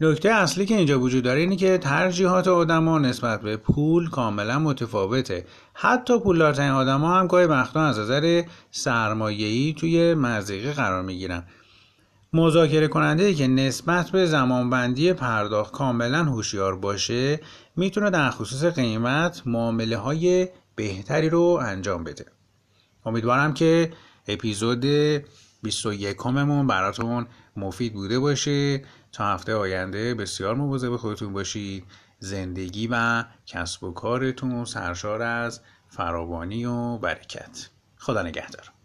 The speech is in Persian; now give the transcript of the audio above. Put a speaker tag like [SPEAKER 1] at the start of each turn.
[SPEAKER 1] نکته اصلی که اینجا وجود داره اینه که ترجیحات آدما نسبت به پول کاملا متفاوته. حتی پولدارترین آدما هم گاهی وقتا از نظر سرمایه‌ای توی مزیقه قرار می‌گیرن. مذاکره کننده ای که نسبت به زمانبندی پرداخت کاملا هوشیار باشه می‌تونه در خصوص قیمت معامله های بهتری رو انجام بده. امیدوارم که اپیزود 21 هممون براتون مفید بوده باشه. تا هفته آینده بسیار مواظب خودتون باشید. زندگی و کسب و کارتون سرشار از فراوانی و برکت. خدا نگهدار.